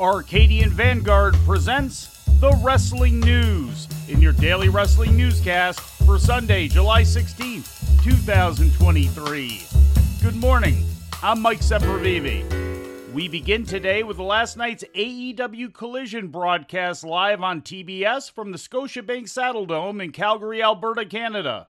Arcadian Vanguard presents the Wrestling News in your daily wrestling newscast for Sunday, July 16th, 2023. Good morning. I'm Mike Sempervive. We begin today with last night's AEW Collision broadcast live on TBS from the Scotiabank Saddledome in Calgary, Alberta, Canada.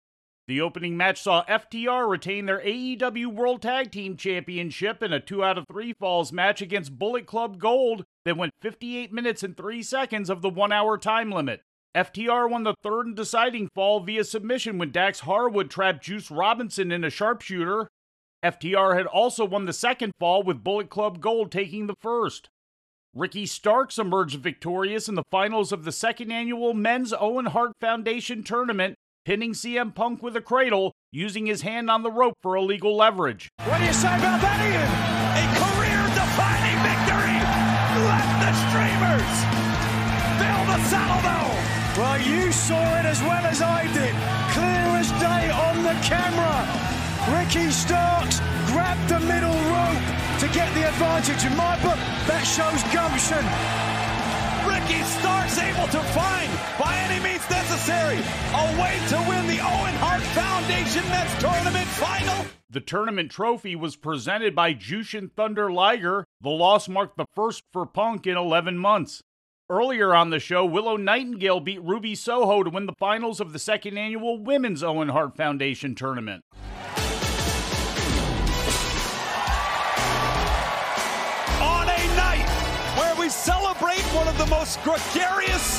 The opening match saw FTR retain their AEW World Tag Team Championship in a 2 out of 3 falls match against Bullet Club Gold that went 58 minutes and 3 seconds of the 1 hour time limit. FTR won the third and deciding fall via submission when Dax Harwood trapped Juice Robinson in a sharpshooter. FTR had also won the second fall with Bullet Club Gold taking the first. Ricky Starks emerged victorious in the finals of the second annual Men's Owen Hart Foundation tournament pinning CM Punk with a cradle, using his hand on the rope for illegal leverage. What do you say about that, Ian? A career-defining victory! Let the streamers fill the Saddledome! Well, you saw it as well as I did. Clear as day on the camera. Ricky Starks grabbed the middle rope to get the advantage. In my book, that shows gumption. Ricky Starks able to find, by any means necessary, a way to win the Owen Hart Foundation Men's Tournament Final. The tournament trophy was presented by Jushin Thunder Liger. The loss marked the first for Punk in 11 months. Earlier on the show, Willow Nightingale beat Ruby Soho to win the finals of the second annual Women's Owen Hart Foundation Tournament. On a night where we celebrate one of the most gregarious,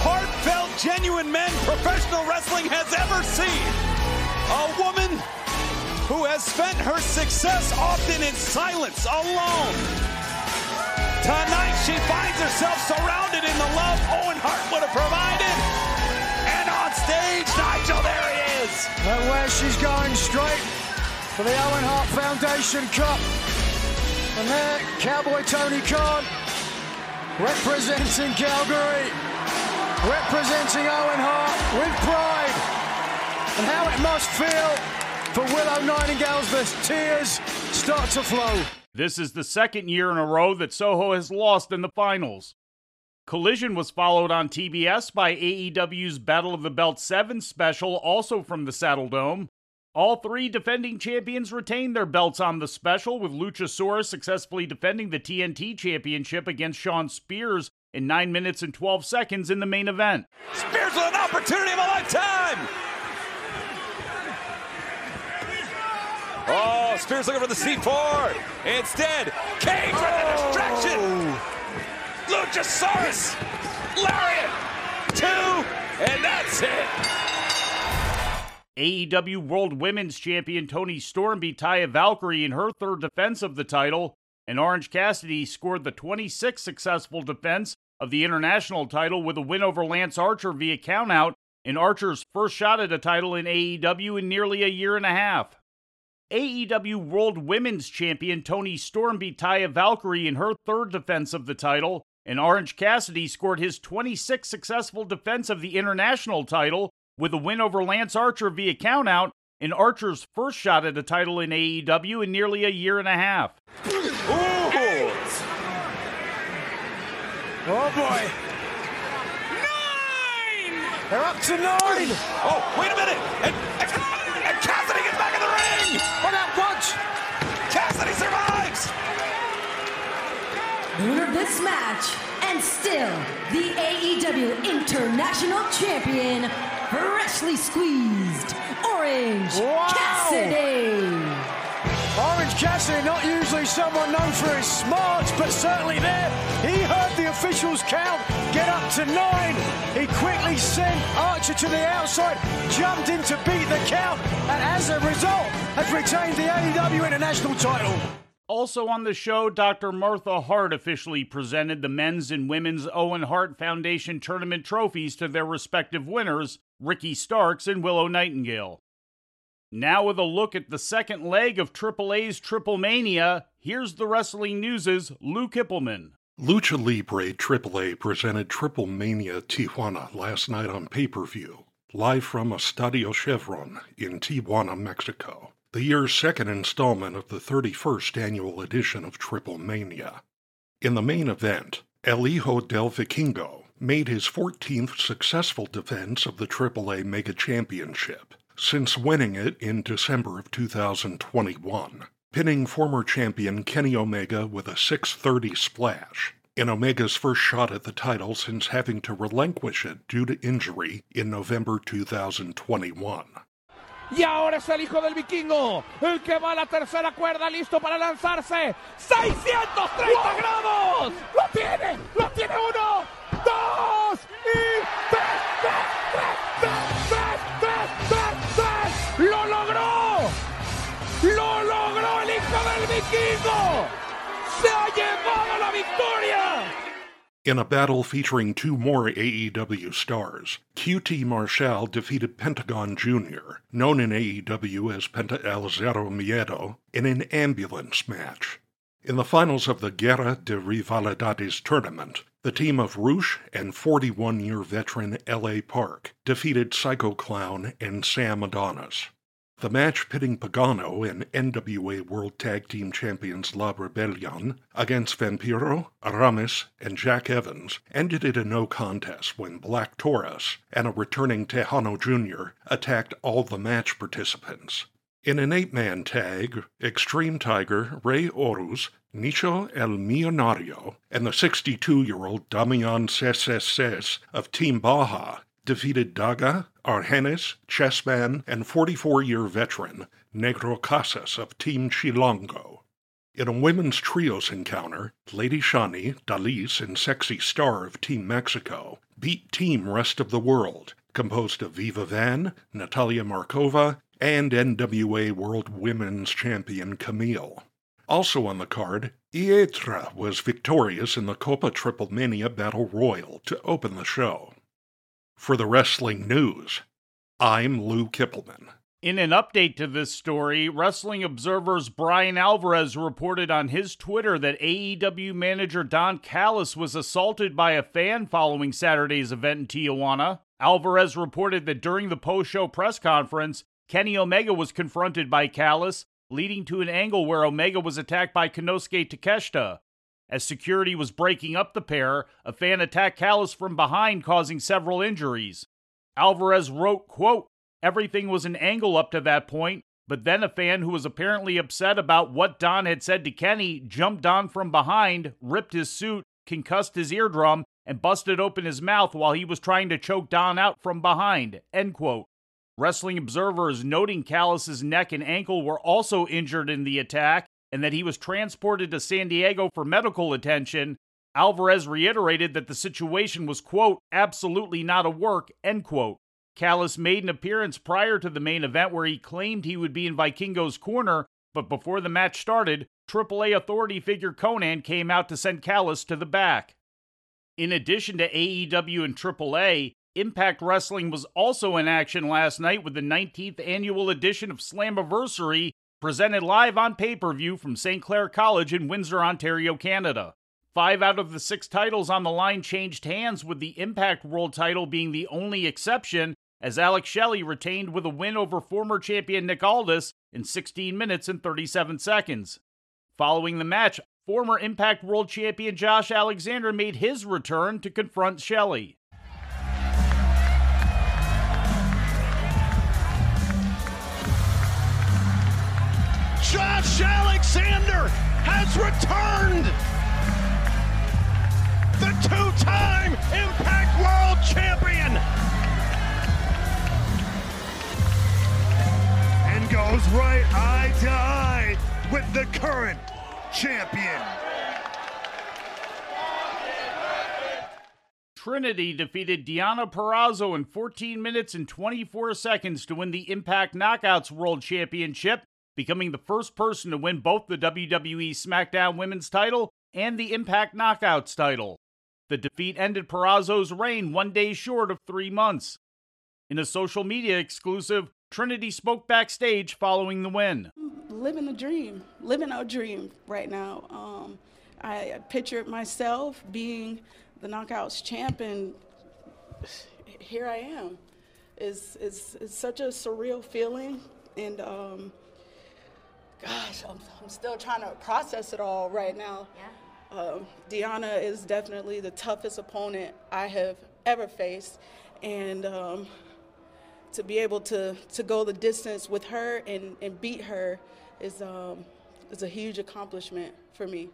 heartfelt, genuine men professional wrestling has ever seen. A woman who has spent her success often in silence, alone. Tonight she finds herself surrounded in the love Owen Hart would have provided. And on stage, Nigel, there he is. And where she's going straight for the Owen Hart Foundation Cup. And there, Cowboy Tony Khan representing Calgary, representing Owen Hart with pride. And how it must feel for Willow Nightingale's the tears start to flow. This is the second year in a row that Soho has lost in the finals. Collision was followed on TBS by AEW's Battle of the Belt 7 special, also from the Saddledome. All three defending champions retained their belts on the special, with Luchasaurus successfully defending the TNT Championship against Shawn Spears in 9 minutes and 12 seconds in the main event. Spears with an opportunity of a lifetime. Oh, Spears looking for the C4. Instead, Cage with a distraction. Oh. Luchasaurus. Lariat. Two. And that's it. AEW World Women's Champion Toni Storm beat Taya Valkyrie in her third defense of the title, and Orange Cassidy scored the 26th successful defense of the international title with a win over Lance Archer via countout in Archer's first shot at a title in AEW in nearly a year and a half. AEW World Women's Champion Toni Storm beat Taya Valkyrie in her third defense of the title, and Orange Cassidy scored his 26th successful defense of the international title with a win over Lance Archer via countout in Archer's first shot at a title in AEW in nearly a year and a half. Ooh. Oh boy. Nine. They're up to nine. Oh, wait a minute. And, and, and Cassidy gets back in the ring. What that punch? Cassidy survives. winner of this match, and still the AEW International Champion, freshly squeezed, Orange Wow. Cassidy. Orange Cassidy, not usually someone known for his smarts, but certainly there. He heard the officials count, get up to nine. He quickly sent Archer to the outside, jumped in to beat the count, and as a result, has retained the AEW International title. Also on the show, Dr. Martha Hart officially presented the men's and women's Owen Hart Foundation tournament trophies to their respective winners, Ricky Starks and Willow Nightingale. Now, with a look at the second leg of AAA's TripleMania, here's the Wrestling News' Lou Kipilman. Lucha Libre AAA presented TripleMania Tijuana last night on pay per view, live from Estadio Chevron in Tijuana, Mexico, the year's second installment of the 31st annual edition of TripleMania. In the main event, El Hijo del Vikingo made his 14th successful defense of the AAA Mega Championship since winning it in December of 2021, pinning former champion Kenny Omega with a 630 splash in Omega's first shot at the title since having to relinquish it due to injury in November 2021. Y ahora es el hijo del vikingo, el que va a la tercera cuerda, listo para lanzarse. ¡630 grados! ¡Lo tiene! ¡Lo tiene uno! ¡Dos! ¡Y tres! ¡Tres! ¡Tres! ¡Tres! ¡Tres! ¡Tres! ¡Lo logró! ¡Lo logró el hijo del vikingo! ¡Se ha llevado la victoria! In a battle featuring two more AEW stars, QT Marshall defeated Pentagon Jr., known in AEW as Penta El Zero Miedo, in an ambulance match. In the finals of the Guerra de Rivalidades tournament, the team of Rush and 41 year veteran L.A. Park defeated Psycho Clown and Sam Adonis. The match pitting Pagano and NWA World Tag Team Champions La Rebellion against Vampiro, Aramis, and Jack Evans ended in a no contest when Black Taurus and a returning Tejano Jr. attacked all the match participants. In an eight man tag, Extreme Tiger, Rey Orus, Nicho El Millonario, and the 62 year old Damian Ceses of Team Baja defeated Daga, Argenis, Chessman, and 44 year veteran Negro Casas of Team Chilongo. In a women's trios encounter, Lady Shani, Dalise, and Sexy Star of Team Mexico beat Team Rest of the World, composed of Viva Van, Natalia Markova, and NWA World Women's Champion Camille. Also on the card, Ietra was victorious in the Copa TripleMania Battle Royal to open the show. For the wrestling news, I'm Lou Kipilman. In an update to this story, Wrestling Observer's Bryan Alvarez reported on his Twitter that AEW manager Don Callis was assaulted by a fan following Saturday's event in Tijuana. Alvarez reported that during the post show press conference, Kenny Omega was confronted by Callis, leading to an angle where Omega was attacked by Konosuke Takeshita. As security was breaking up the pair, a fan attacked Callis from behind, causing several injuries. Alvarez wrote, quote, Everything was an angle up to that point, but then a fan who was apparently upset about what Don had said to Kenny jumped Don from behind, ripped his suit, concussed his eardrum, and busted open his mouth while he was trying to choke Don out from behind. End quote. Wrestling observers noting Callis's neck and ankle were also injured in the attack, and that he was transported to San Diego for medical attention, Alvarez reiterated that the situation was, quote, absolutely not a work, end quote. Callis made an appearance prior to the main event where he claimed he would be in Vikingo's corner, but before the match started, AAA authority figure Conan came out to send Callis to the back. In addition to AEW and AAA, Impact Wrestling was also in action last night with the 19th annual edition of Slammiversary presented live on pay per view from St. Clair College in Windsor, Ontario, Canada. Five out of the six titles on the line changed hands, with the Impact World title being the only exception, as Alex Shelley retained with a win over former champion Nick Aldis in 16 minutes and 37 seconds. Following the match, former Impact World Champion Josh Alexander made his return to confront Shelley. Josh Alexander has returned. The two-time Impact World Champion. And goes right eye to eye with the current champion. Trinity defeated Deonna Purrazzo in 14 minutes and 24 seconds to win the Impact Knockouts World Championship becoming the first person to win both the WWE SmackDown Women's title and the Impact Knockouts title. The defeat ended Purrazzo's reign one day short of three months. In a social media exclusive, Trinity spoke backstage following the win. Living the dream, living our dream right now. Um, I pictured myself being the Knockouts champ, and here I am. It's, it's, it's such a surreal feeling, and um, gosh, I'm, I'm still trying to process it all right now. Yeah. Um, Deonna is definitely the toughest opponent I have ever faced, and um, to be able to, to go the distance with her and, and beat her is, um, is a huge accomplishment for me.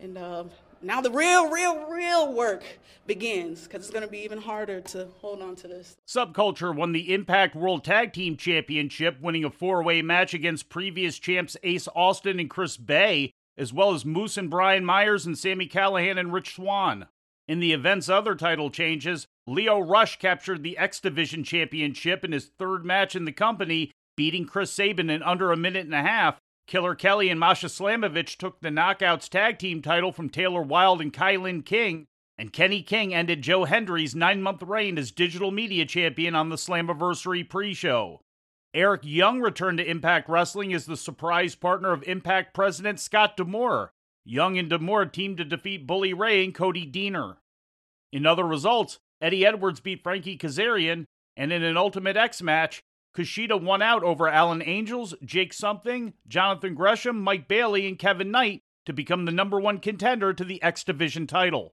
And um, now the real, real, real work begins because it's going to be even harder to hold on to this. Subculture won the Impact World Tag Team Championship, winning a four way match against previous champs Ace Austin and Chris Bey, as well as Moose and Brian Myers and Sami Callihan and Rich Swann. In the event's other title changes, Lio Rush captured the X Division Championship in his third match in the company, beating Chris Sabin in under a minute and a half. Killer Kelly and Masha Slamovich took the Knockouts Tag Team title from Taylor Wilde and Kilynn King, and Kenny King ended Joe Hendry's nine month reign as digital media champion on the Slammiversary pre show. Eric Young returned to Impact Wrestling as the surprise partner of Impact president Scott D'Amore. Young and D'Amore teamed to defeat Bully Ray and Cody Deaner. In other results, Eddie Edwards beat Frankie Kazarian, and in an Ultimate X match, Kushida won out over Alan Angels, Jake Something, Jonathan Gresham, Mike Bailey, and Kevin Knight to become the number one contender to the X Division title.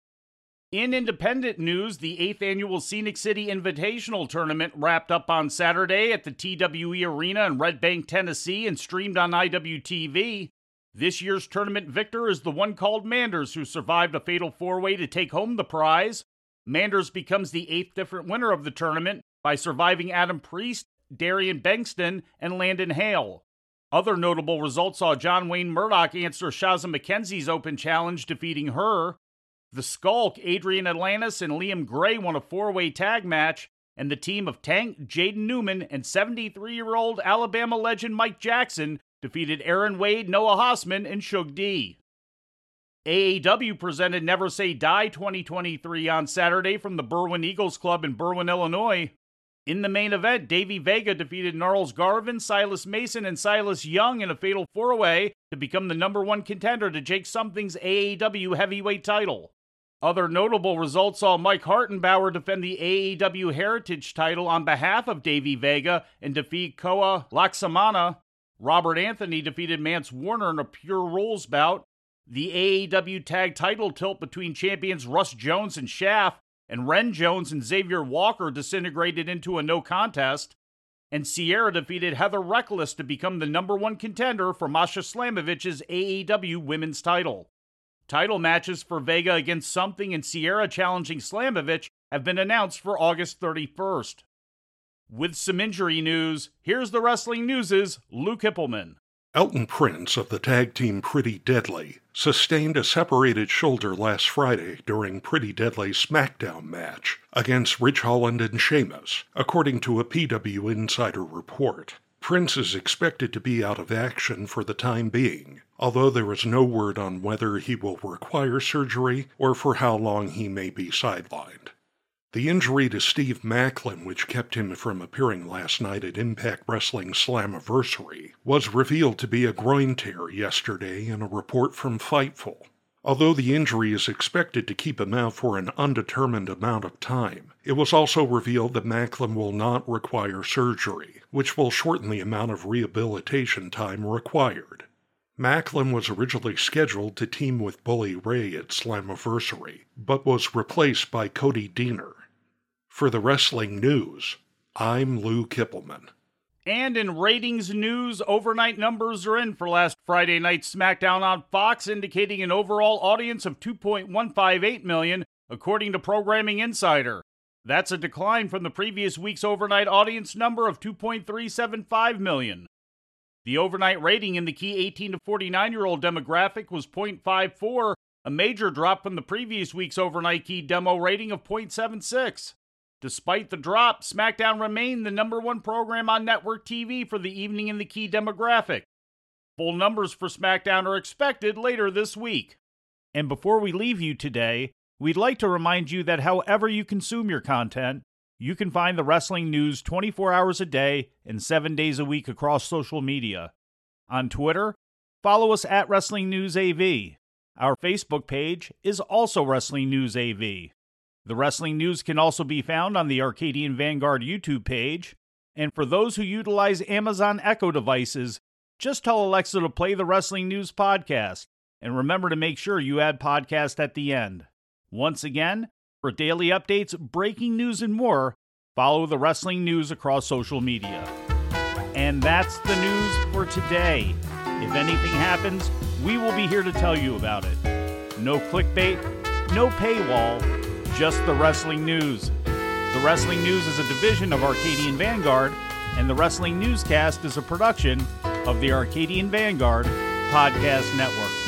In independent news, the 8th annual Scenic City Invitational Tournament wrapped up on Saturday at the TWE Arena in Red Bank, Tennessee, and streamed on IWTV. This year's tournament victor is the one called Manders, who survived a fatal four way to take home the prize. Manders becomes the eighth different winner of the tournament by surviving Adam Priest, Darian Bengston, and Landon Hale. Other notable results saw John Wayne Murdoch answer Shazza McKenzie's open challenge, defeating her. The Skulk, Adrian Atlantis, and Liam Gray won a four way tag match, and the team of Tank, Jaden Newman, and 73 year old Alabama legend Mike Jackson defeated Aaron Wade, Noah Hossman, and Shug D. AAW presented Never Say Die 2023 on Saturday from the Berwyn Eagles Club in Berwyn, Illinois. In the main event, Davey Vega defeated Gnarls Garvin, Silas Mason, and Silas Young in a fatal four way to become the number one contender to Jake Something's AAW heavyweight title. Other notable results saw Mike Hartenbauer defend the AAW Heritage title on behalf of Davey Vega and defeat Koa Laksamana. Robert Anthony defeated Mance Warner in a pure rules bout. The AAW tag title tilt between champions Russ Jones and Shaft and Ren Jones and Xavier Walker disintegrated into a no contest, and Sierra defeated Heather Reckless to become the number one contender for Masha Slamovich's AAW women's title. Title matches for Vega against Something and Sierra challenging Slamovich have been announced for August 31st. With some injury news, here's the Wrestling News' Luke Kipilman. Elton Prince of the tag team Pretty Deadly sustained a separated shoulder last Friday during Pretty Deadly's SmackDown match against Ridge Holland and Sheamus, according to a PW Insider report. Prince is expected to be out of action for the time being, although there is no word on whether he will require surgery or for how long he may be sidelined. The injury to Steve Macklin, which kept him from appearing last night at Impact Wrestling Slammiversary, was revealed to be a groin tear yesterday in a report from Fightful. Although the injury is expected to keep him out for an undetermined amount of time, it was also revealed that Macklin will not require surgery, which will shorten the amount of rehabilitation time required. Macklin was originally scheduled to team with Bully Ray at Slammiversary, but was replaced by Cody Deaner. For the wrestling news, I'm Lou Kipilman. And in ratings news, overnight numbers are in for last Friday night's SmackDown on Fox, indicating an overall audience of 2.158 million, according to Programming Insider. That's a decline from the previous week's overnight audience number of 2.375 million. The overnight rating in the key 18 to 49 year old demographic was 0.54, a major drop from the previous week's overnight key demo rating of 0.76. Despite the drop, SmackDown remained the number one program on network TV for the evening in the key demographic. Full numbers for SmackDown are expected later this week. And before we leave you today, we'd like to remind you that however you consume your content, you can find the wrestling news 24 hours a day and 7 days a week across social media. On Twitter, follow us at Wrestling News AV. Our Facebook page is also Wrestling News AV. The wrestling news can also be found on the Arcadian Vanguard YouTube page. And for those who utilize Amazon Echo devices, just tell Alexa to play the Wrestling News podcast, And remember to make sure you add podcast at the end. Once again, for daily updates, breaking news, and more, follow the wrestling news across social media. And that's the news for today. If anything happens, we will be here to tell you about it. No clickbait, no paywall, just the wrestling news. The Wrestling News is a division of Arcadian Vanguard, and the Wrestling Newscast is a production of the Arcadian Vanguard Podcast Network.